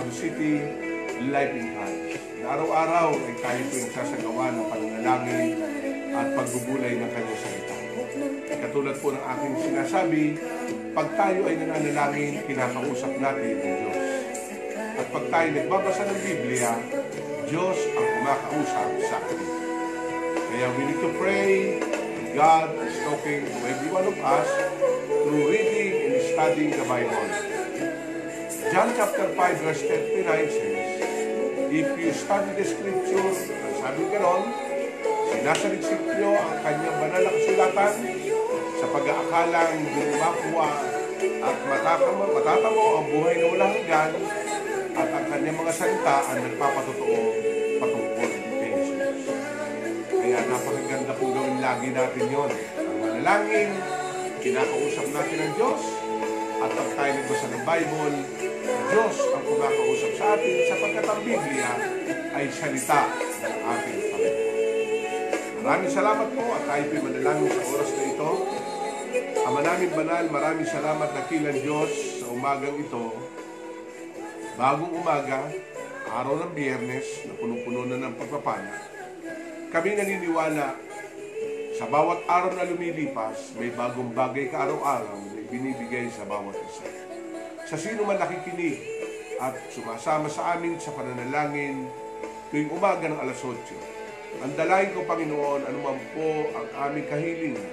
Pablo City, Life in Christ. Araw-araw ay tayo po yung sasagawa ng pananalangin at pagbubulay ng kanyang salita. Katulad po ng aking sinasabi, pag tayo ay nananalangin, kinakausap natin ang Diyos. At pag tayo nagbabasa ng Biblia, Diyos ang kumakausap sa atin. Kaya we need to pray. God is talking to every one of us through reading and studying the Bible. John chapter 5 verse 39 says, If you study the scripture, ang sabi ganon, sinasaliksik nyo ang kanyang banal na kasulatan sa pag-aakalang gumakuha at matatamo, matatamo ang buhay na walang hanggan at ang kanyang mga salita ang nagpapatotoo patungkol kay Jesus. Kaya napakaganda kung gawin lagi natin yon. Ang manalangin, kinakausap natin ang Diyos, at pag tayo nagbasa ng Bible, Diyos ang kumakausap sa atin sapagkat ang Biblia ay salita ng ating Panginoon. Maraming salamat po at tayo manalangin sa oras na ito. Ama namin banal, maraming salamat dakilang Diyos sa umagang ito Bagong umaga, araw ng biyernes na punong-puno na ng pagpapala, kami naniniwala sa bawat araw na lumilipas, may bagong bagay ka araw-araw na binibigay sa bawat isa. Sa sino man nakikinig at sumasama sa amin sa pananalangin tuwing umaga ng alas 8, ang dalayan ko, Panginoon, anuman po ang aming kahilingan.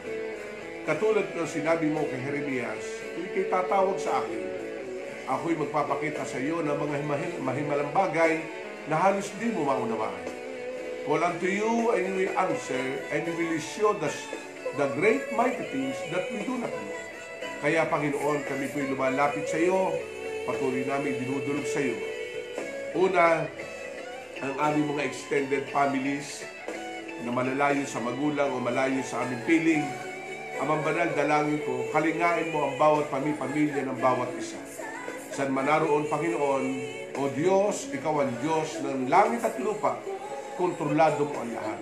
Katulad ng sinabi mo kay Jeremias, kung ikay tatawag sa akin, ako'y magpapakita sa iyo ng mga mahim- mahimalang bagay na halos di mo maunawaan. Call unto you you will answer and you will show the, the great mighty things that we do not know. Kaya Panginoon, kami po'y lumalapit sa iyo, patuloy namin dinudulog sa iyo. Una, ang aming mga extended families na malalayo sa magulang o malayo sa aming piling, Amang banal, dalangin ko, kalingain mo ang bawat pami-pamilya ng bawat isa. San man naroon, Panginoon, O Diyos, Ikaw ang Diyos ng langit at lupa, kontrolado mo ang lahat.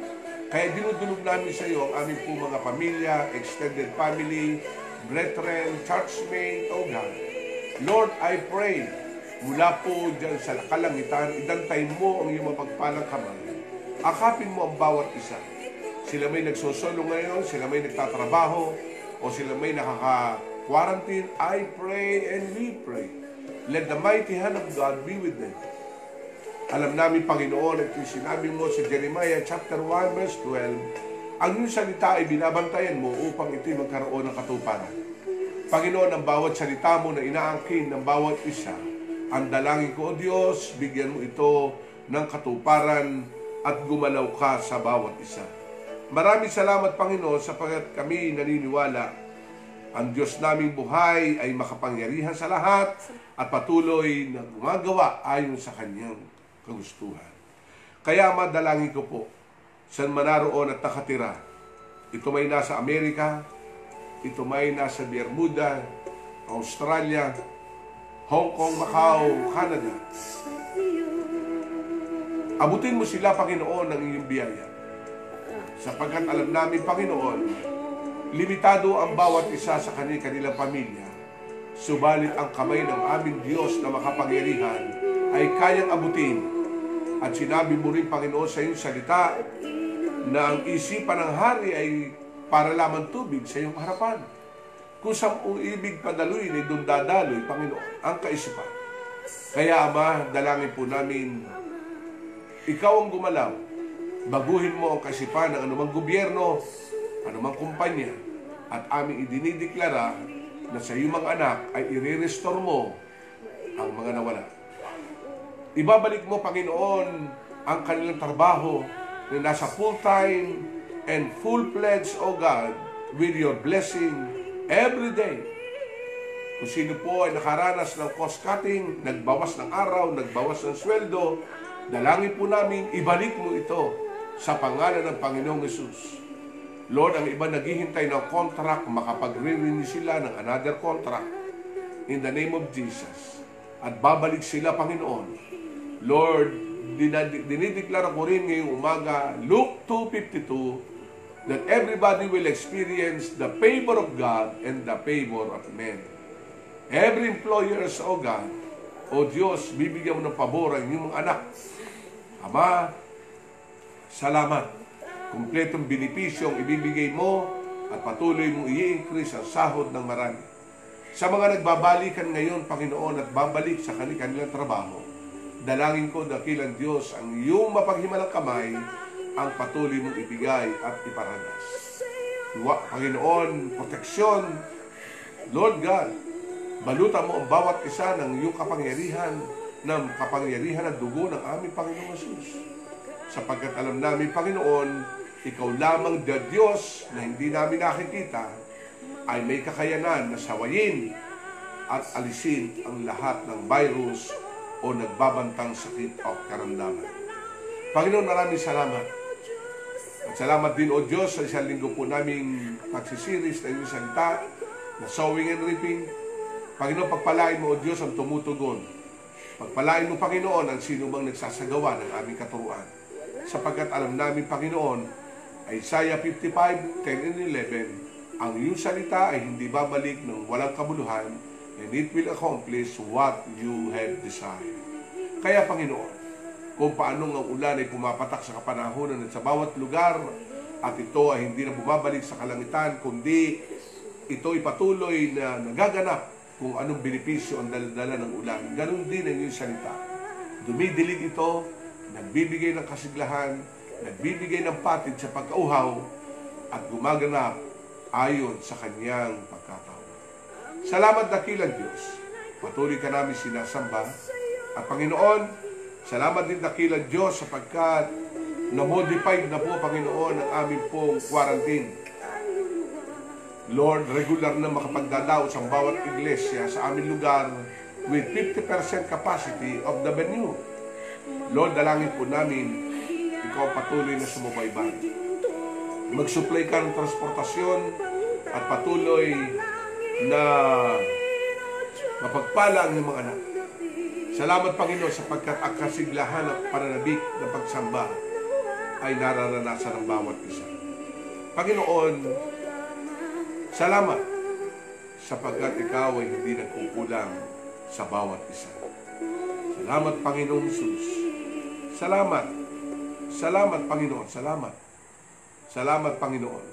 Kaya dinudulog namin sa iyo ang aming po mga pamilya, extended family, brethren, churchmate, O God. Lord, I pray, mula po dyan sa kalangitan, idantay mo ang iyong mapagpalang kamay. Akapin mo ang bawat isa. Sila may nagsosolo ngayon, sila may nagtatrabaho, o sila may nakaka-quarantine. I pray and we pray. Let the mighty hand of God be with them. Alam namin, Panginoon, at yung sinabi mo sa Jeremiah chapter 1 verse 12, ang iyong salita ay binabantayan mo upang ito'y magkaroon ng katuparan. Panginoon, ang bawat salita mo na inaangkin ng bawat isa, ang dalangin ko, O Diyos, bigyan mo ito ng katuparan at gumalaw ka sa bawat isa. Maraming salamat, Panginoon, sapagkat kami naniniwala ang Diyos naming buhay ay makapangyarihan sa lahat at patuloy na gumagawa ayon sa kanyang kagustuhan. Kaya madalangin ko po, saan man naroon at nakatira, ito may nasa Amerika, ito may nasa Bermuda, Australia, Hong Kong, Macau, Canada. Abutin mo sila, Panginoon, ng iyong biyaya. Sapagkat alam namin, Panginoon, limitado ang bawat isa sa kanilang pamilya. Subalit ang kamay ng aming Diyos na makapangyarihan ay kayang abutin. At sinabi mo rin, Panginoon, sa iyong salita na ang isipan ng hari ay para lamang tubig sa iyong harapan. Kung sa ibig padaluin ay doon dadaloy, Panginoon, ang kaisipan. Kaya, Ama, dalangin po namin, ikaw ang gumalaw. Baguhin mo ang kaisipan ng anumang gobyerno, anumang kumpanya, at aming idinideklara na sa iyong mga anak ay i-restore mo ang mga nawala. Ibabalik mo, Panginoon, ang kanilang trabaho na nasa full-time and full-pledged, O God, with your blessing every day. Kung sino po ay nakaranas ng cost cutting, nagbawas ng araw, nagbawas ng sweldo, dalangin po namin, ibalik mo ito sa pangalan ng Panginoong Yesus. Lord, ang iba naghihintay ng contract, makapag-renew sila ng another contract in the name of Jesus. At babalik sila, Panginoon. Lord, dinideklara ko rin ngayong umaga, Luke 2.52, that everybody will experience the favor of God and the favor of men. Every employers, O God, O Diyos, bibigyan mo ng pabor ang inyong mga anak. Ama, salamat. Kumpletong benepisyong ibibigay mo at patuloy mong i-increase ang sahod ng marami. Sa mga nagbabalikan ngayon, Panginoon, at babalik sa kanilang trabaho, dalangin ko, dakilang Diyos, ang iyong mapaghimalang kamay, ang patuloy mong ibigay at iparanas. Wa, Panginoon, proteksyon, Lord God, balutan mo ang bawat isa ng iyong kapangyarihan, ng kapangyarihan ng dugo ng aming Panginoong Jesus. Sapagkat alam namin, Panginoon, ikaw lamang the Diyos na hindi namin nakikita, ay may kakayanan na sawayin at alisin ang lahat ng virus o nagbabantang sakit o karamdaman. Panginoon, maraming salamat. At salamat din, O Diyos, sa isang linggo po naming pagsisiris na inyong salita, na sowing and reaping. Panginoon, pagpalain mo, O Diyos, ang tumutugon. Pagpalain mo, Panginoon, ang sino bang nagsasagawa ng aming katuruan. Sapagkat alam namin, Panginoon, Isaiah 55, 10 and 11, ang iyong salita ay hindi babalik ng walang kabuluhan and it will accomplish what you have desired. Kaya, Panginoon, kung paanong ang ulan ay pumapatak sa kapanahonan at sa bawat lugar at ito ay hindi na bumabalik sa kalangitan, kundi ito ay patuloy na nagaganap kung anong benepisyo ang daladala ng ulan. Ganon din ang iyong salita. Dumidilig ito, nagbibigay ng kasiglahan, nagbibigay ng patid sa pagkauhaw at gumaganap ayon sa kanyang pagkataon. Salamat dakilang Diyos. Patuloy ka namin sinasamba. At Panginoon, salamat din dakilang Diyos sapagkat na-modified na po, Panginoon, ang aming pong quarantine. Lord, regular na makapagdalaw sa bawat iglesia sa aming lugar with 50% capacity of the venue. Lord, dalangin po namin, ikaw patuloy na sumubaybay. Mag-supply ka ng transportasyon at patuloy na mapagpala ang iyong mga anak. Salamat, Panginoon, sapagkat ang kasiglahan at pananabik ng pagsamba ay nararanasan ng bawat isa. Panginoon, salamat sapagkat ikaw ay hindi nagkukulang sa bawat isa. Salamat, Panginoon Jesus. Salamat. Salamat, Panginoon. Salamat. Salamat, Panginoon.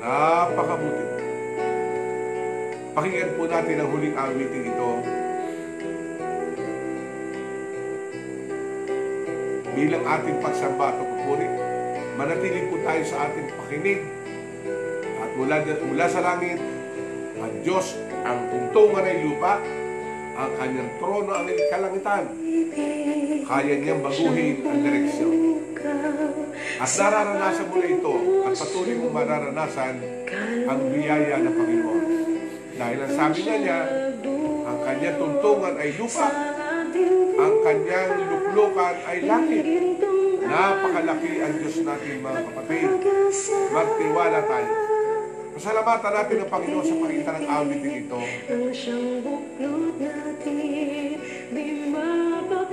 Napakabuti. Pakinggan po natin ang huling awiting ito. Bilang ating pagsamba at pagpupuri, manatili po tayo sa ating pakinig at mula, mula sa langit, ang Diyos ang tuntungan ay lupa, ang kanyang trono ang kalangitan. Kaya niyang baguhin ang direksyon. At nararanasan mo na ito at patuloy mong mararanasan ang biyaya ng Panginoon. Dahil ang sabi na niya, ang kanyang tuntungan ay lupa, ang kanyang luklukan ay langit. Napakalaki ang Diyos natin mga kapatid. Magtiwala tayo. Pasalamatan natin ang Panginoon sa pagitan ng awiting ito. Ang siyang buklod natin di mapapawi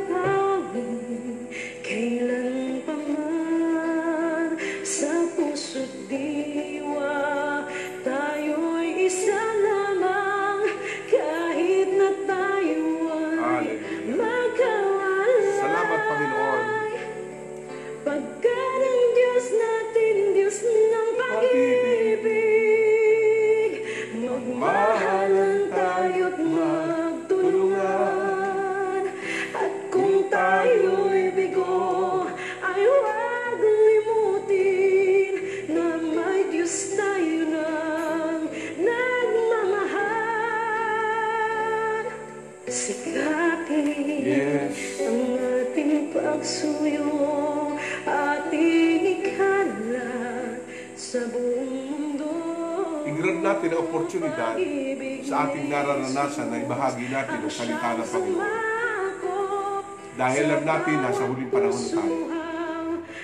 Dahil alam natin nasa huling panahon na tayo.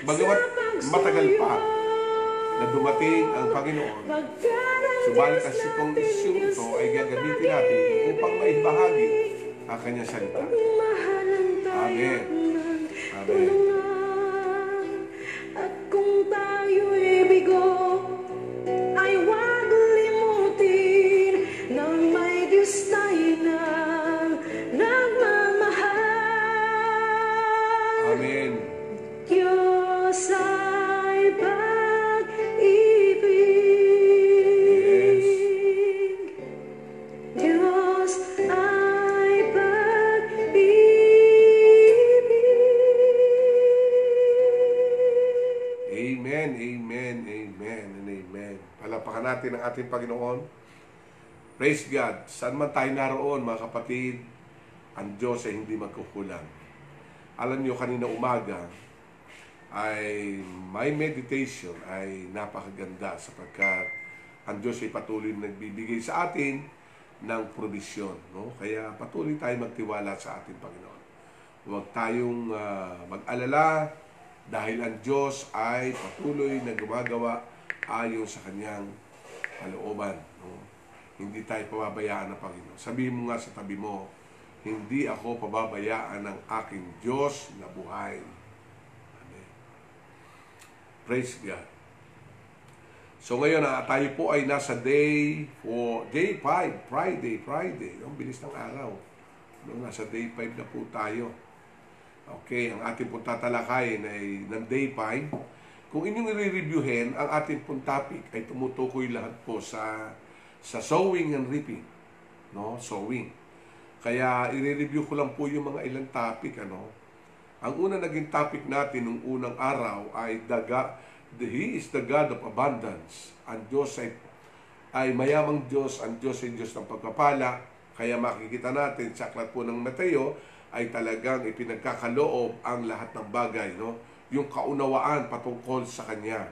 Bagamat matagal pa na dumating ang Panginoon, subalit ang sitong isyong ito ay gagamitin natin upang maibahagi ang kanyang salita. Amen. Amen. Diyos ay pag-ibig. Diyos ay pag-ibig. Amen, amen, amen, and amen. Palapakan natin ang ating Panginoon. Praise God. Saan man tayo naroon, mga kapatid, ang Diyos ay hindi magkukulang. Alam niyo, kanina umaga, ay my meditation ay napakaganda sapagkat ang Diyos ay patuloy na nagbibigay sa atin ng provisyon. No? Kaya patuloy tayo magtiwala sa ating Panginoon. Huwag tayong ah, mag-alala dahil ang Diyos ay patuloy na gumagawa ayon sa kanyang kalooban. No? Hindi tayo pababayaan ng Panginoon. Sabihin mo nga sa tabi mo, hindi ako pababayaan ng aking Diyos na buhay. Praise God. So ngayon, ah, tayo po ay nasa day for day 5, Friday, Friday. Ang bilis ng araw. No, nasa day 5 na po tayo. Okay, ang ating pong tatalakayin ay ng day 5. Kung inyong i-reviewin, ang ating pong topic ay tumutukoy lahat po sa sa sowing and reaping. No, sowing. Kaya i-review ko lang po yung mga ilang topic ano. Ang una naging topic natin nung unang araw ay daga the, He is the God of abundance. Ang Diyos ay ay mayamang Diyos, ang Diyos ay Diyos ng pagpapala. Kaya makikita natin sa aklat po ng Mateo ay talagang ipinagkakaloob ang lahat ng bagay, no? Yung kaunawaan patungkol sa Kanya.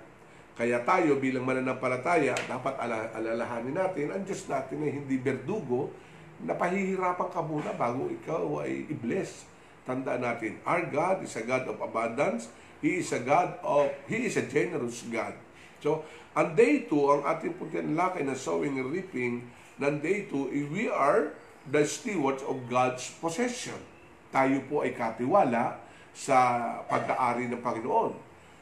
Kaya tayo bilang mananampalataya, dapat ala- alalahanin natin, ang Diyos natin ay hindi berdugo, na pahihirapan ka muna bago ikaw ay i-bless. Tandaan natin, our God is a God of abundance. He is a God of, He is a generous God. So, ang day 2, ang ating puntian lakay na sowing and reaping, ng day 2, we are the stewards of God's possession. Tayo po ay katiwala sa pag-aari ng Panginoon.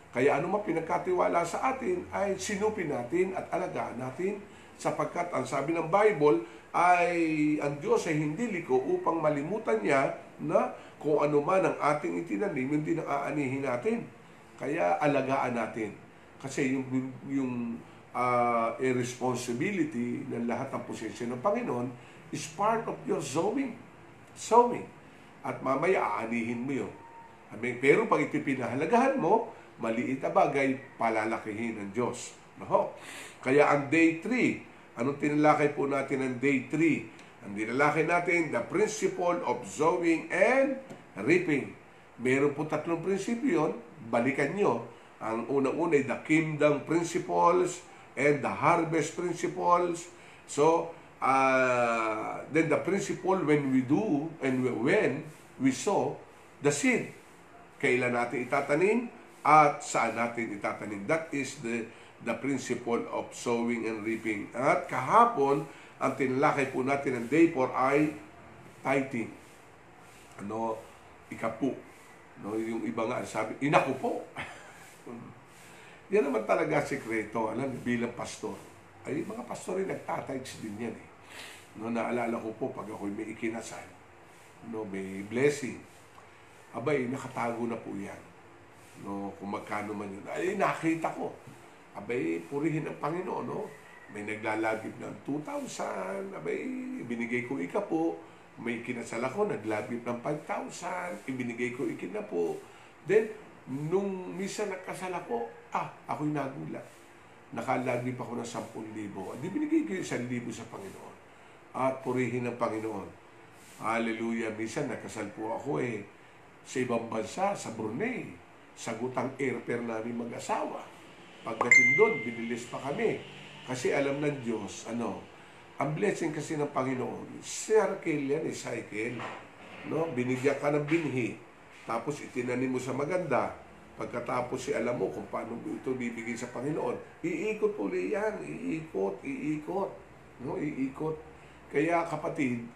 Kaya ano man pinagkatiwala sa atin ay sinupin natin at alagaan natin sapagkat ang sabi ng Bible ay ang Diyos ay hindi liko upang malimutan niya na kung ano man ang ating itinanim, hindi nang aanihin natin. Kaya alagaan natin. Kasi yung, yung uh, responsibility ng lahat ng posisyon ng Panginoon is part of your sowing. Sowing. At mamaya aanihin mo yun. Amen. Pero pag ito pinahalagahan mo, maliit na bagay, palalakihin ng Diyos. No? Kaya ang day 3, anong tinalakay po natin ang day 3? Ang tinalakay natin, the principle of sowing and reaping. Meron po tatlong prinsipyo yun, balikan nyo. Ang unang-una ay the kingdom principles and the harvest principles. So, uh, then the principle when we do and when we sow the seed. Kailan natin itatanim at saan natin itatanim. That is the the principle of sowing and reaping. At kahapon, ang tinalakay po natin ng day 4 ay tithing. Ano, ikapu. No, yung iba nga sabi, inaku po. yan naman talaga sikreto, alam, bilang pastor. Ay, mga pastor rin nagtatides din yan eh. No, naalala ko po pag ako may ikinasal, no, may blessing. Abay, nakatago na po yan. No, kung magkano man yun. Ay, nakita ko. Abay, purihin ang Panginoon, no? May naglalagip ng 2,000. Abay, binigay ko ika po. May kinasal ako, naglagip ng 5,000. Ibinigay ko ikina po. Then, nung misa nakasal ako, ah, ako'y nagulat. Nakalagip ako ng 10,000. Di binigay ko yung 1,000 sa Panginoon. At purihin ng Panginoon. Hallelujah. Minsan nakasal po ako eh sa ibang bansa, sa Brunei. Sagutang airfare namin mag-asawa. Pagdating doon, binilis pa kami. Kasi alam ng Diyos, ano, ang blessing kasi ng Panginoon, circle yan eh, cycle. No? Binigyan ka ng binhi, tapos itinanim mo sa maganda, pagkatapos si alam mo kung paano ito bibigay sa Panginoon, iikot uli yan, iikot, iikot, no? iikot. Kaya kapatid,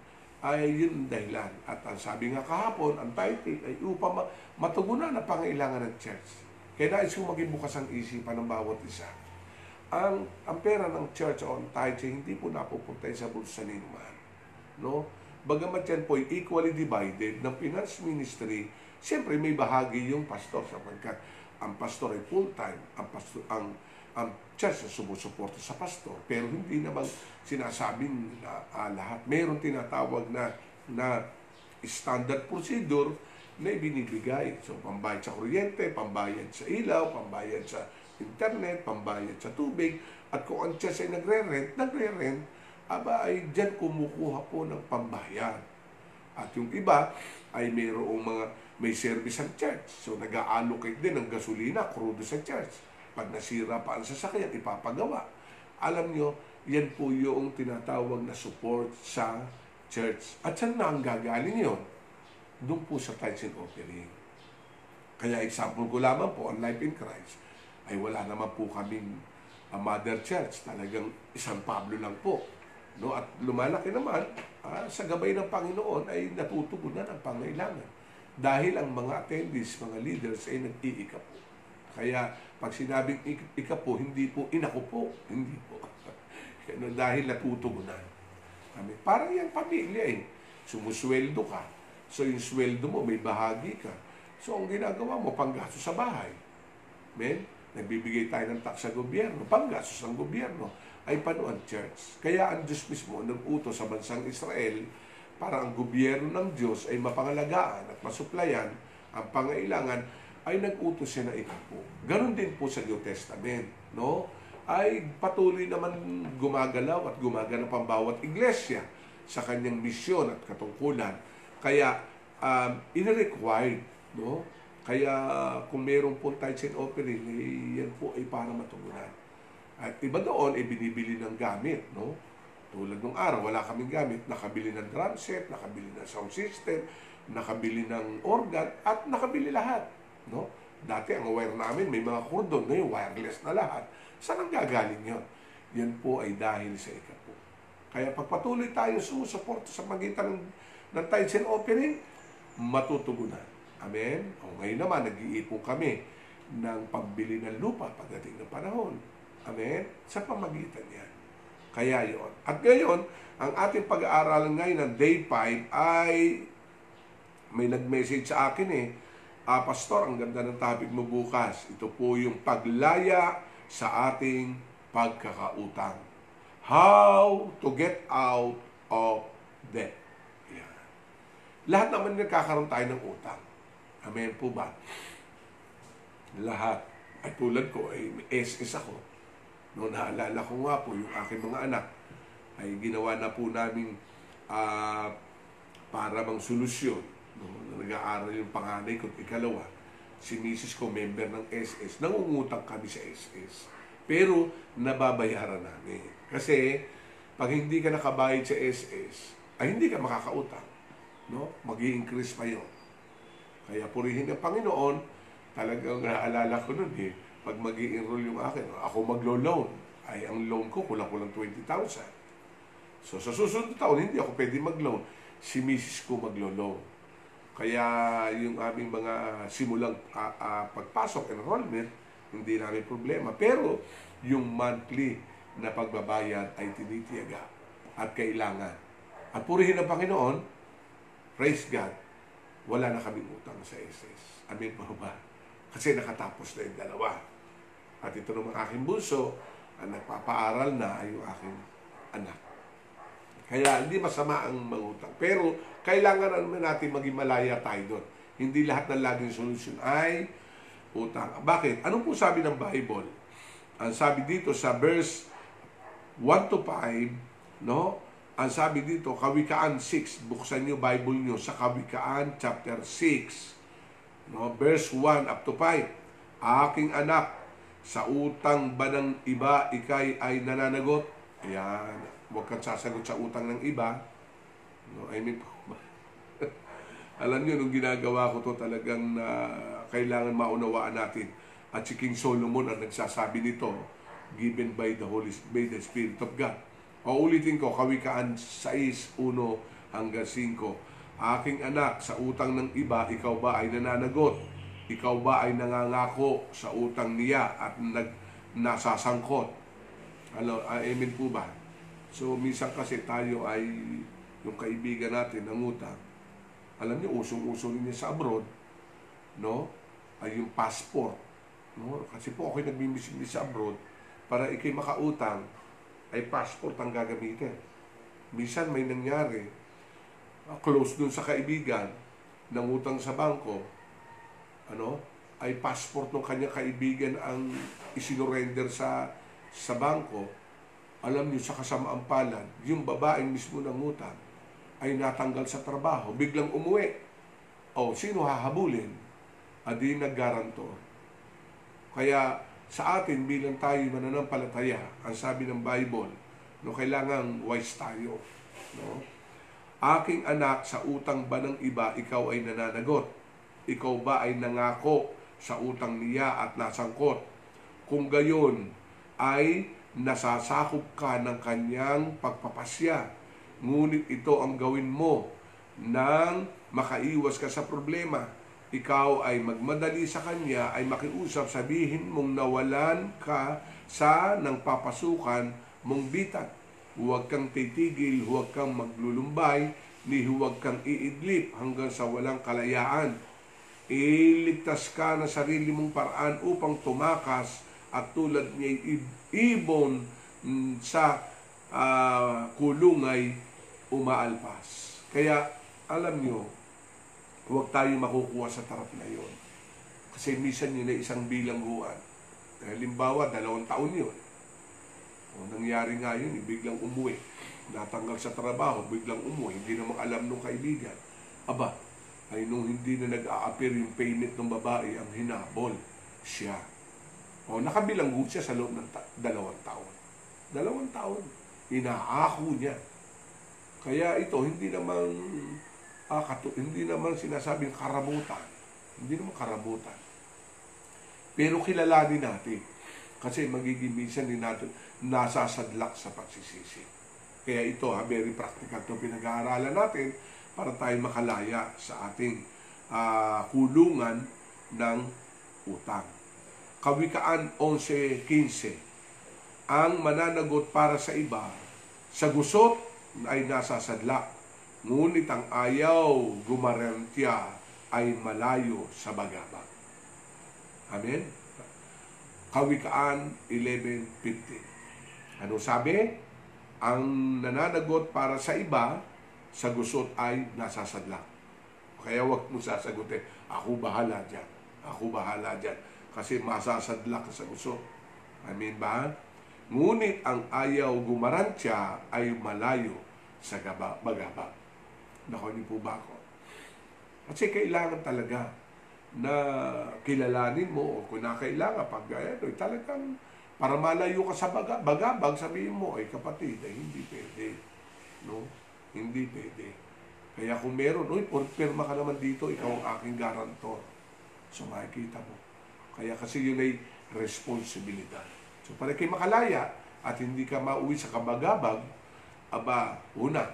ay yun dahilan. At ang sabi nga kahapon, ang tithing ay upang ma- matugunan ang pangailangan ng church. Kaya nais kong maging bukas ang isipan ng bawat isa. Ang, ang pera ng church on tithing, hindi po napupunta sa bulsa ni man. No? Bagamat yan po equally divided ng finance ministry, siyempre may bahagi yung pastor sapagkat ang pastor ay full-time, ang, pastor, ang, ang church ay sumusuporta sa pastor. Pero hindi naman sinasabing na ah, lahat. Mayroon tinatawag na, na standard procedure na ibinibigay. So, pambayad sa kuryente, pambayad sa ilaw, pambayad sa internet, pambayad sa tubig. At kung ang church ay nagre-rent, nagre-rent, aba ay dyan kumukuha po ng pambayad. At yung iba ay mayroong mga may service ang church. So nag-allocate din ng gasolina, crudo sa church. Pag nasira pa ang sasakyan, ipapagawa. Alam nyo, yan po yung tinatawag na support sa church. At saan na ang gagaling yun? Doon po sa tithes and offering. Kaya example ko lamang po, on Life in Christ, ay wala naman po kaming uh, mother church. Talagang isang Pablo lang po. No? At lumalaki naman, ah, sa gabay ng Panginoon ay natutugunan ang pangailangan. Dahil ang mga attendees, mga leaders ay nag-iika po. Kaya pag sinabing ik- ika po, hindi po inako po. Hindi po. Dahil natutugunan. Kami, parang yung pamilya eh. Sumusweldo ka. So yung sweldo mo, may bahagi ka. So ang ginagawa mo, panggasto sa bahay. Men, nagbibigay tayo ng tax sa gobyerno, panggastos ng gobyerno, ay paano ang church? Kaya ang Diyos mismo nag-utos sa bansang Israel para ang gobyerno ng Diyos ay mapangalagaan at masuplayan ang pangailangan ay nag-utos siya na ikapo. Ganon din po sa New Testament, no? Ay patuloy naman gumagalaw at gumagana pang bawat iglesia sa kanyang misyon at katungkulan. Kaya um, in-required, no? Kaya kung mayroong po tithes and offering, eh, yan po ay para matugunan. At iba doon, ay binibili ng gamit, no? Tulad nung araw, wala kaming gamit. Nakabili ng drum set, nakabili ng sound system, nakabili ng organ, at nakabili lahat, no? Dati ang wire namin, may mga cordon, ngayon wireless na lahat. Saan ang gagaling yon? Yan po ay dahil sa ikapo. Kaya pagpatuloy tayo sumusuporta sa magitan ng, ng tithes and offering, matutugunan. Amen? O ngayon naman, nag-iipon kami ng pambili ng lupa pagdating ng panahon. Amen? Sa pamagitan yan. Kaya yon. At ngayon, ang ating pag-aaralan ngayon ng day 5 ay may nag-message sa akin eh, ah, Pastor, ang ganda ng topic mo bukas. Ito po yung paglaya sa ating pagkakautang. How to get out of debt. Lahat naman nagkakaroon tayo ng utang. Amen po ba? Lahat. Ay tulad ko, ay SS ako. Noong naalala ko nga po, yung aking mga anak, ay ginawa na po namin ah, para bang solusyon. No? Na nag-aaral yung panganay ko, at ikalawa, si misis ko, member ng SS. Nangungutang kami sa SS. Pero, nababayaran namin. Kasi, pag hindi ka nakabayad sa SS, ay hindi ka makakautang. No? mag increase pa yun. Kaya purihin ng Panginoon, talagang naalala ko nun eh, pag mag enroll yung akin, ako maglo-loan, ay ang loan ko kulang-kulang 20,000. So sa susunod na taon, hindi ako pwede mag-loan. Si Mrs. ko maglo-loan. Kaya yung aming mga simulang ah, ah, pagpasok, enrollment, hindi namin problema. Pero yung monthly na pagbabayad ay tinitiyaga at kailangan. At purihin ang Panginoon, praise God, wala na kaming utang sa SS. Amen po ba? Kasi nakatapos na yung dalawa. At ito naman aking bunso, ang nagpapaaral na ay yung aking anak. Kaya hindi masama ang mangutang. Pero kailangan naman natin maging malaya tayo doon. Hindi lahat ng laging solusyon ay utang. Bakit? Ano po sabi ng Bible? Ang sabi dito sa verse 1 to 5, no? Ang sabi dito, Kawikaan 6, buksan niyo Bible niyo sa Kawikaan chapter 6, no? Verse 1 up to 5. Aking anak, sa utang ba ng iba ikay ay nananagot? Ayan, huwag kang sasagot sa utang ng iba. No, I mean, alam niyo, nung ginagawa ko to talagang na kailangan maunawaan natin. At si King Solomon ang nagsasabi nito, given by the Holy by the Spirit of God. O ulitin ko, Kawikaan 6, 1 hanggang 5. Aking anak, sa utang ng iba, ikaw ba ay nananagot? Ikaw ba ay nangangako sa utang niya at nag, nasasangkot? Ano, amen po ba? So, minsan kasi tayo ay yung kaibigan natin ng utang. Alam niyo, usong-uso niya sa abroad, no? Ay yung passport. No? Kasi po ako nagmimisigli sa abroad para ikay makautang ay passport ang gagamitin. Minsan may nangyari, close dun sa kaibigan, nangutang sa bangko, ano, ay passport ng kanyang kaibigan ang isinorender sa sa bangko, alam niyo sa kasamaang palad, yung babaeng mismo nangutang ay natanggal sa trabaho, biglang umuwi. O, sino hahabulin? Adi naggarantor. Kaya sa atin bilang tayo mananampalataya, ang sabi ng Bible, no kailangan wise tayo, no? Aking anak sa utang ba ng iba ikaw ay nananagot? Ikaw ba ay nangako sa utang niya at nasangkot? Kung gayon ay nasasakop ka ng kanyang pagpapasya. Ngunit ito ang gawin mo nang makaiwas ka sa problema ikaw ay magmadali sa kanya, ay makiusap, sabihin mong nawalan ka sa nang papasukan mong bitat. Huwag kang titigil, huwag kang maglulumbay, ni huwag kang iidlip hanggang sa walang kalayaan. Iligtas ka na sarili mong paraan upang tumakas at tulad niya ibon sa uh, kulungay umaalpas. Kaya alam niyo, huwag tayo makukuha sa tarap na yon. Kasi minsan yun ay isang bilangguan. Halimbawa, dalawang taon yun. O nangyari nga yun, eh, biglang umuwi. Natanggal sa trabaho, biglang umuwi. Hindi naman alam nung kaibigan. Aba, ay nung hindi na nag-a-appear yung payment ng babae, ang hinabol siya. O nakabilanggo siya sa loob ng ta- dalawang taon. Dalawang taon. Inaako niya. Kaya ito, hindi naman ah, katu- hindi naman sinasabing karabutan. Hindi naman karabutan. Pero kilalanin natin. Kasi magiging minsan din natin nasasadlak sa pagsisisi. Kaya ito, ha, very practical to pinag-aaralan natin para tayo makalaya sa ating uh, kulungan ng utang. Kawikaan 11.15 Ang mananagot para sa iba, sa gusot ay nasasadlak Ngunit ang ayaw gumarantya ay malayo sa bagabag. Amen? Kawikaan 11.50 Ano sabi? Ang nananagot para sa iba, sa gusot ay nasasadlak. Kaya wag mo sasagutin, ako bahala dyan. Ako bahala dyan. Kasi masasadlak ka sa gusot. Amen ba? Ngunit ang ayaw gumarantya ay malayo sa gaba, bagabag. Nako, po ba ako? Kasi kailangan talaga na kilalanin mo o kung nakailangan pag ano, talagang para malayo ka sa baga, bagabag, sabihin mo, ay kapatid, ay hindi pwede. No? Hindi pwede. Kaya kung meron, uy, pirma ka naman dito, ikaw ang aking garantor. So makikita mo. Kaya kasi yun ay responsibilidad. So para kay makalaya at hindi ka mauwi sa kabagabag, aba, una,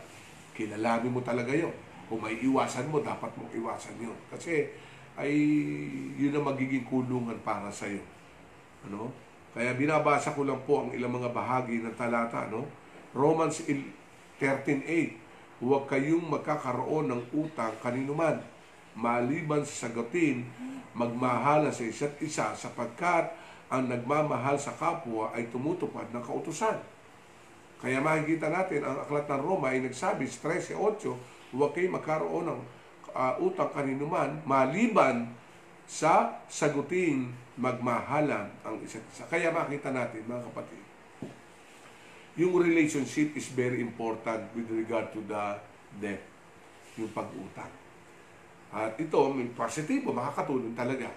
kilalanin mo talaga yon. Kung may iwasan mo, dapat mong iwasan yon. Kasi ay yun ang magiging kulungan para sa iyo. Ano? Kaya binabasa ko lang po ang ilang mga bahagi ng talata, no? Romans 13:8. Huwag kayong magkakaroon ng utang kaninuman maliban sa sagutin, magmahala sa isa't isa sapagkat ang nagmamahal sa kapwa ay tumutupad ng kautusan. Kaya makikita natin, ang aklat ng Roma ay nagsabi sa 13.8, huwag kayo magkaroon ng uh, utang kaninuman maliban sa saguting magmahalan ang isa't isa. Kaya makita natin, mga kapatid, yung relationship is very important with regard to the debt, yung pag-utang. At ito, may positibo, makakatulong talaga.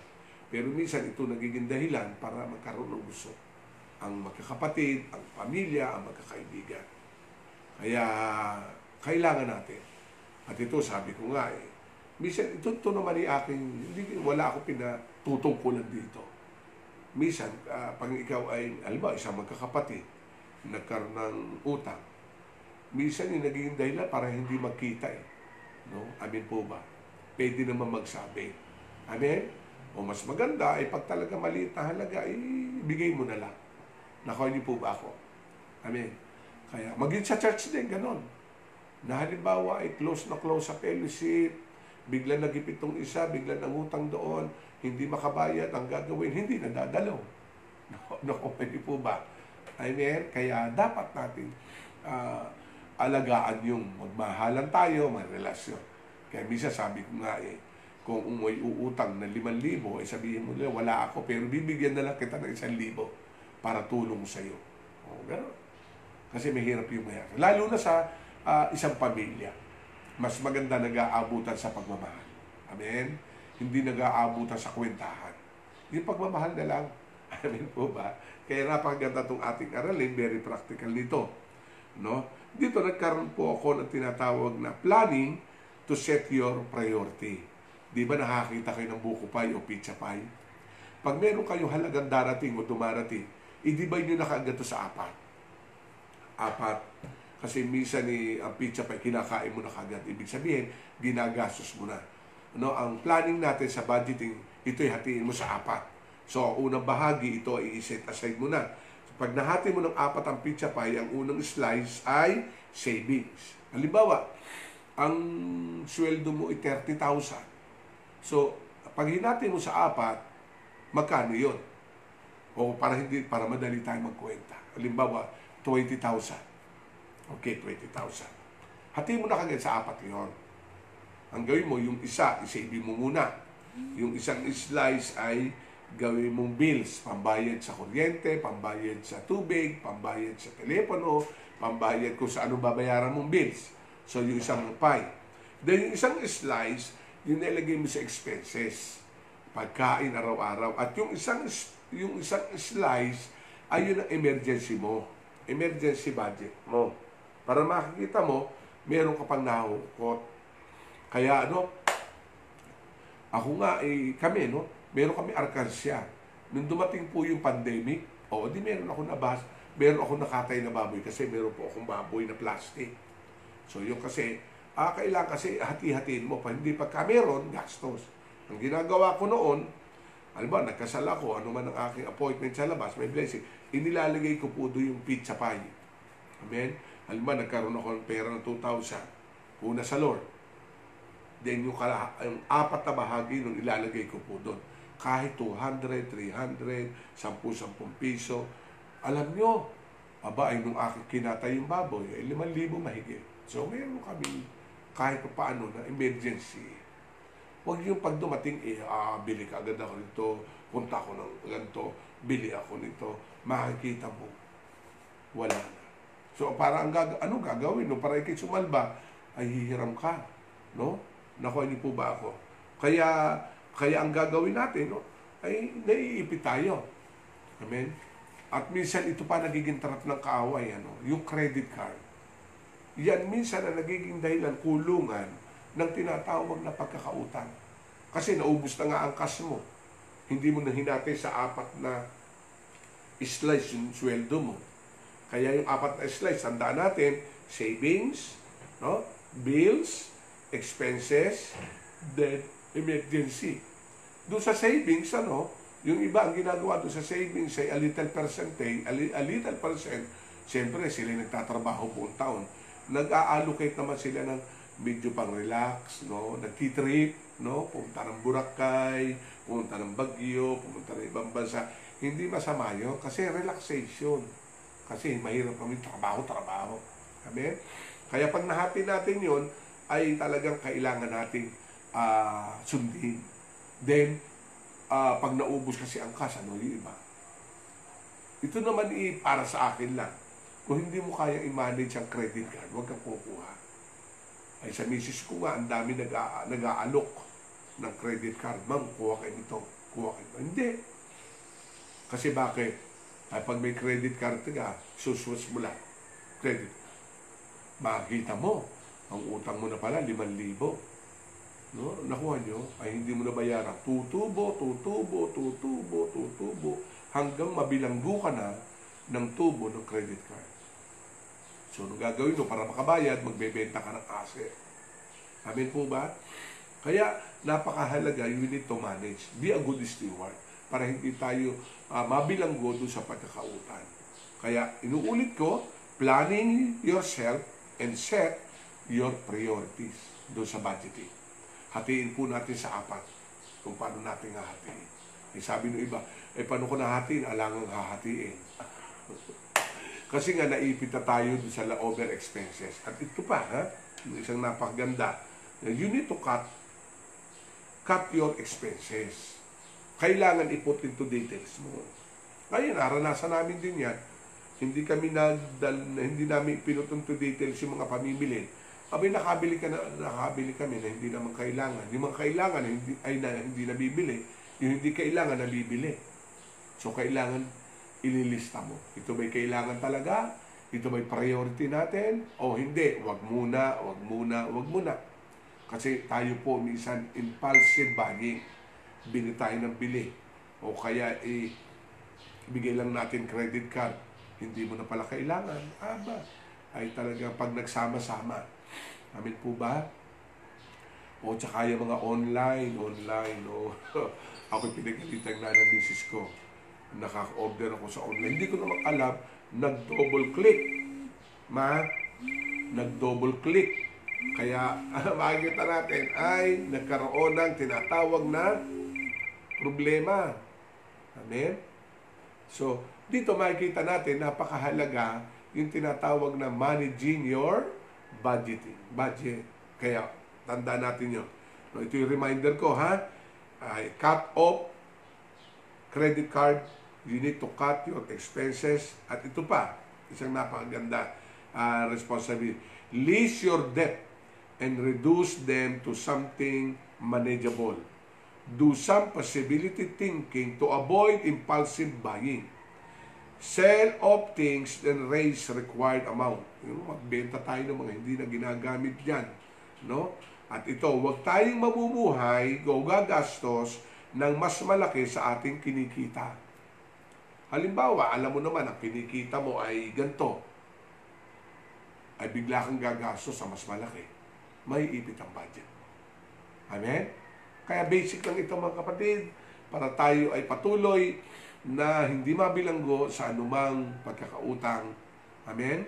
Pero minsan ito nagiging dahilan para magkaroon ng gusto. Ang magkakapatid, ang pamilya, ang magkakaibigan. Kaya kailangan natin. At ito sabi ko nga eh, minsan ito, ito naman ay aking, hindi, wala ako pinatutungkulan dito. Minsan, uh, pag ikaw ay, alba, isang magkakapatid, nagkaroon ng utang, minsan yung naging dahilan para hindi magkita eh. No? Amin po ba? pwede naman magsabi. Amen? O mas maganda, ay pag talaga maliit na halaga, ibigay mo na lang. Nakuha niyo po ba ako? Amen? Kaya, maging sa church din, ganon. Na halimbawa ay close na close sa fellowship, bigla nagipit tong isa, bigla nangutang doon, hindi makabayad, ang gagawin, hindi nadadalaw. Nakuha niyo po ba? Amen? Kaya dapat natin uh, alagaan yung magmahalan tayo, may relasyon. Kaya misa sabi ko nga eh, kung may uutang na 5,000, eh sabihin mo nila, wala ako, pero bibigyan na lang kita ng 1,000 para tulong sa iyo. O, gano'n. Kasi mahirap yung mayroon. Lalo na sa uh, isang pamilya. Mas maganda nag-aabutan sa pagmamahal. Amen? Hindi nag-aabutan sa kwentahan. Yung pagmamahal na lang. Amen po ba? Kaya napakaganda itong ating aralin, very practical nito. No? Dito nagkaroon po ako ng tinatawag na planning to set your priority. Di ba nakakita kayo ng buko pie o pizza pie? Pag meron kayong halagang darating o dumarating, i-divide nyo na kaagad sa apat. Apat. Kasi minsan ni ang pizza pie, kinakain mo na kaagad. Ibig sabihin, ginagastos mo na. No, ang planning natin sa budgeting, ito'y hatiin mo sa apat. So, unang bahagi, ito ay i-set aside mo na. Pag nahati mo ng apat ang pizza pie, ang unang slice ay savings. Halimbawa, ang sweldo mo ay 30,000. So, pag hinati mo sa apat, magkano yon? O para hindi para madali tayo magkwenta. Halimbawa, 20,000. Okay, 20,000. Hati mo na kagad sa apat yon. Ang gawin mo, yung isa, isave mo muna. Yung isang slice ay gawin mong bills, pambayad sa kuryente, pambayad sa tubig, pambayad sa telepono, pambayad kung sa ano babayaran mong bills. So, yung isang pie. Then, yung isang slice, yung nilagay mo sa expenses. Pagkain araw-araw. At yung isang, yung isang slice, ay yun ang emergency mo. Emergency budget mo. Para makikita mo, meron ka pang nahukot. Kaya ano, ako nga, eh, kami, no? Meron kami arkansya. Nung dumating po yung pandemic, o oh, di meron ako nabas, meron ako nakatay na baboy kasi meron po akong baboy na plastic. So yung kasi, ah, kailangan kasi hati-hatiin mo pa. Hindi pagka meron, gastos. Ang ginagawa ko noon, alam ba, nagkasal ako, ano man ang aking appointment sa labas, may blessing, inilalagay ko po doon yung pizza pie. Amen? Alam ba, nagkaroon ako ng pera ng 2,000. Una sa Lord. Then yung, kala, yung apat na bahagi nung ilalagay ko po doon. Kahit 200, 300, 10-10 piso. Alam nyo, aba ay nung aking kinatay yung baboy, ay 5,000 mahigit. So, meron kami kahit pa paano na emergency. Huwag yung pag dumating, eh, ah, bili ka agad ako nito, punta ako ng ganito, bili ako nito, makikita mo, wala na. So, para ang gag ano gagawin, no? para ikay sumalba, ay hihiram ka. No? Nakuha niyo po ba ako? Kaya, kaya ang gagawin natin, no? ay naiipit tayo. Amen? At minsan ito pa nagiging trap ng kaaway, ano? yung credit card yan minsan ang nagiging dahilan, kulungan ng tinatawag na pagkakautang. Kasi naubos na nga ang cash mo. Hindi mo na hinati sa apat na slice yung sweldo mo. Kaya yung apat na slice, tandaan natin, savings, no? bills, expenses, then emergency. Doon sa savings, ano, yung iba ang ginagawa doon sa savings ay a little percentage, a, li- a little percent, siyempre sila nagtatrabaho buong taon. Nag-a-allocate naman sila ng medyo pang relax, no? Nagtitrip, no? Pumunta ng Boracay, pumunta ng Baguio, pumunta ng ibang bansa. Hindi masama yun kasi relaxation. Kasi mahirap kami trabaho-trabaho. Amen? Kaya pag nahati natin yon ay talagang kailangan nating ah, sundin. Then, ah, pag naubos kasi ang kas, ano yung iba? Ito naman i para sa akin lang. Kung hindi mo kaya i-manage ang credit card, huwag kang kukuha. Ay sa misis ko nga, ang dami nag nag-aalok ng credit card. Ma'am, kuha kayo nito. Kuha kayo. Hindi. Kasi bakit? Ay, pag may credit card ka, suswas mo lang. Credit. Makikita mo, ang utang mo na pala, 5,000. No? Nakuha nyo, ay hindi mo na bayaran. Tutubo, tutubo, tutubo, tutubo, hanggang mabilanggo ka na ng tubo ng credit card. So, anong gagawin mo para makabayad, magbebenta ka ng asset. Amin po ba? Kaya, napakahalaga, you need to manage. Be a good steward para hindi tayo uh, mabilanggo doon sa pagkakautan. Kaya, inuulit ko, planning yourself and set your priorities doon sa budgeting. Hatiin po natin sa apat kung paano natin hahatiin. Eh, sabi ng iba, eh paano ko nahatiin? Alangang hahatiin. Kasi nga naipit na tayo sa over expenses. At ito pa, ha? Yung isang napakaganda. You need to cut cut your expenses. Kailangan i-put into details mo. Ngayon, naranasan namin din yan. Hindi kami nagdal, hindi namin pinut into details yung mga pamimili. Abay, nakabili, ka na, nakabili kami na hindi naman kailangan. Yung mga kailangan hindi, ay na, hindi nabibili. Yung hindi kailangan nabibili. So, kailangan ililista mo. Ito ba'y kailangan talaga? Ito ba'y priority natin? O hindi? Wag muna, wag muna, wag muna. Kasi tayo po minsan impulsive buying. Bili tayo ng bili. O kaya eh, bigay lang natin credit card. Hindi mo na pala kailangan. Aba, ay talaga pag nagsama-sama. Amin po ba? O tsaka yung mga online, online, o ako pinagalitan na ng misis ko nakaka-order ako sa online. Hindi ko naman alam, nag-double click. Ma, nag-double click. Kaya makikita natin ay nagkaroon ng tinatawag na problema. Amen? So, dito makikita natin napakahalaga yung tinatawag na managing your budgeting. Budget. Kaya, tanda natin yun. Ito yung reminder ko, ha? Ay, cut off credit card you need to cut your expenses. At ito pa, isang napakaganda uh, responsibility. List your debt and reduce them to something manageable. Do some possibility thinking to avoid impulsive buying. Sell off things then raise required amount. Yung magbenta tayo ng mga hindi na ginagamit dyan. No? At ito, huwag tayong mamumuhay o gagastos ng mas malaki sa ating kinikita. Halimbawa, alam mo naman, ang kinikita mo ay ganito. Ay bigla kang gagastos sa mas malaki. May ipit ang budget. Amen? Kaya basic lang ito mga kapatid, para tayo ay patuloy na hindi mabilanggo sa anumang pagkakautang. Amen?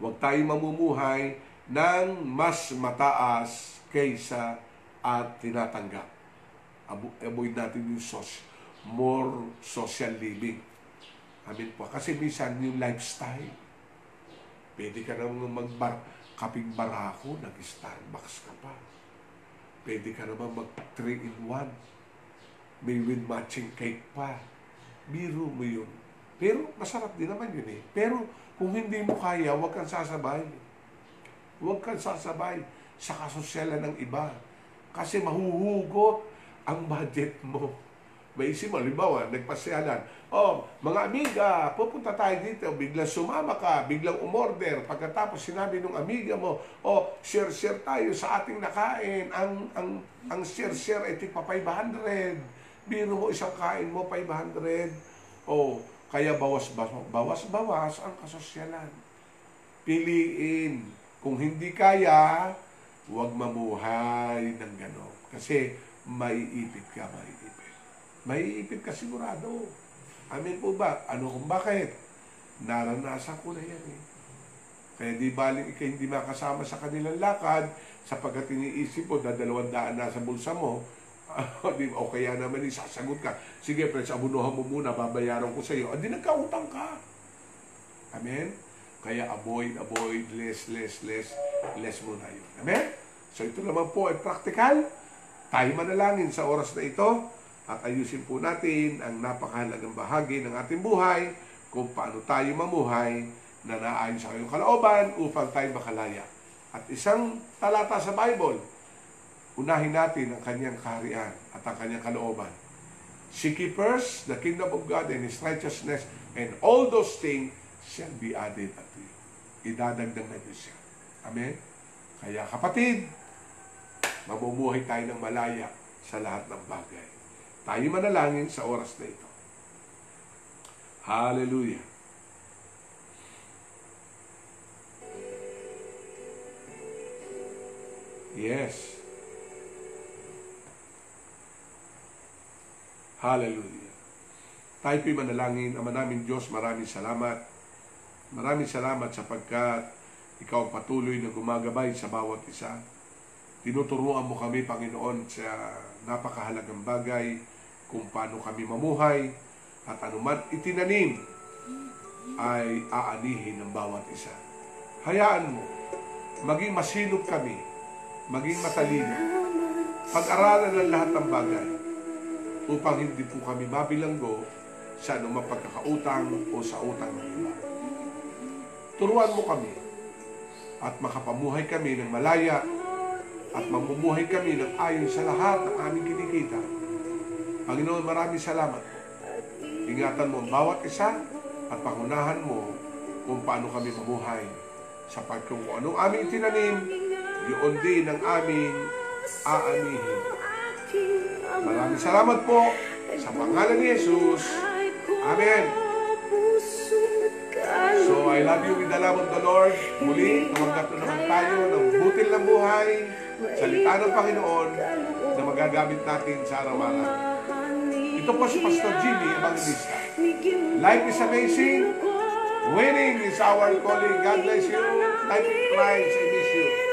Huwag tayong mamumuhay ng mas mataas kaysa at tinatanggap. Avoid natin yung sos more social living. Amin po. Kasi minsan yung lifestyle, pwede ka naman magbar, kaping barako, nag-Starbucks ka pa. Pwede ka naman mag 3 in 1. May with matching cake pa. Biro mo yun. Pero masarap din naman yun eh. Pero kung hindi mo kaya, huwag kang sasabay. Huwag kang sasabay sa kasosyalan ng iba. Kasi mahuhugot ang budget mo may isip mo, halimbawa, nagpasyalan, oh, mga amiga, pupunta tayo dito, biglang sumama ka, biglang umorder, pagkatapos sinabi ng amiga mo, oh, share-share tayo sa ating nakain, ang, ang, ang share-share ay tipa 500, biro mo isang kain mo, 500, oh, Kaya bawas-bawas ang kasosyalan. Piliin. Kung hindi kaya, huwag mamuhay ng gano'n. Kasi maiipit ka, maiipit. Maiipit ka sigurado. Amin po ba? Ano kung bakit? Naranasan ko na yan eh. Kaya di baling ikaw hindi makasama sa kanilang lakad sapagkat iniisip mo na dalawang daan na sa bulsa mo, o kaya naman isasagot ka, sige friends, abunuhan mo muna, babayaran ko sa iyo. Hindi nagkautang ka. Amen? Kaya avoid, avoid, less, less, less, less muna yun. Amen? So ito naman po ay practical. Tayo manalangin sa oras na ito at ayusin po natin ang napakahalagang bahagi ng ating buhay kung paano tayo mamuhay na naayon sa kayong kalooban upang tayo makalaya. At isang talata sa Bible, unahin natin ang kanyang kaharian at ang kanyang kalooban. Seek first the kingdom of God and His righteousness, and all those things shall be added unto you. Idadagdag na Diyos siya. Amen? Kaya kapatid, mamumuhay tayo ng malaya sa lahat ng bagay. Tayo manalangin sa oras na ito. Hallelujah. Yes. Hallelujah. Tayo po'y manalangin. Ama namin Diyos, maraming salamat. Maraming salamat sapagkat ikaw patuloy na gumagabay sa bawat isa. Tinuturuan mo kami, Panginoon, sa napakahalagang bagay kung paano kami mamuhay at anuman itinanim ay aanihin ng bawat isa. Hayaan mo, maging masinop kami, maging matalino, pag-aralan ng lahat ng bagay upang hindi po kami mabilanggo sa anumang pagkakautang o sa utang ng iba. Turuan mo kami at makapamuhay kami ng malaya at mamumuhay kami ng ayon sa lahat ng aming kinikita. Panginoon, maraming salamat po. Ingatan mo bawat isa at pangunahan mo kung paano kami mamuhay sapagkat kung anong aming tinanim, yun din ang aming aanihin. Maraming salamat po sa pangalan ni Jesus. Amen. So, I love you with the love of the Lord. Muli, tumanggap na naman tayo ng butil ng buhay, salita ng Panginoon na magagamit natin sa araw-araw. Ito po si Pastor Jimmy Evangelista. Life is amazing. Winning is our calling. God bless you. Life in Christ.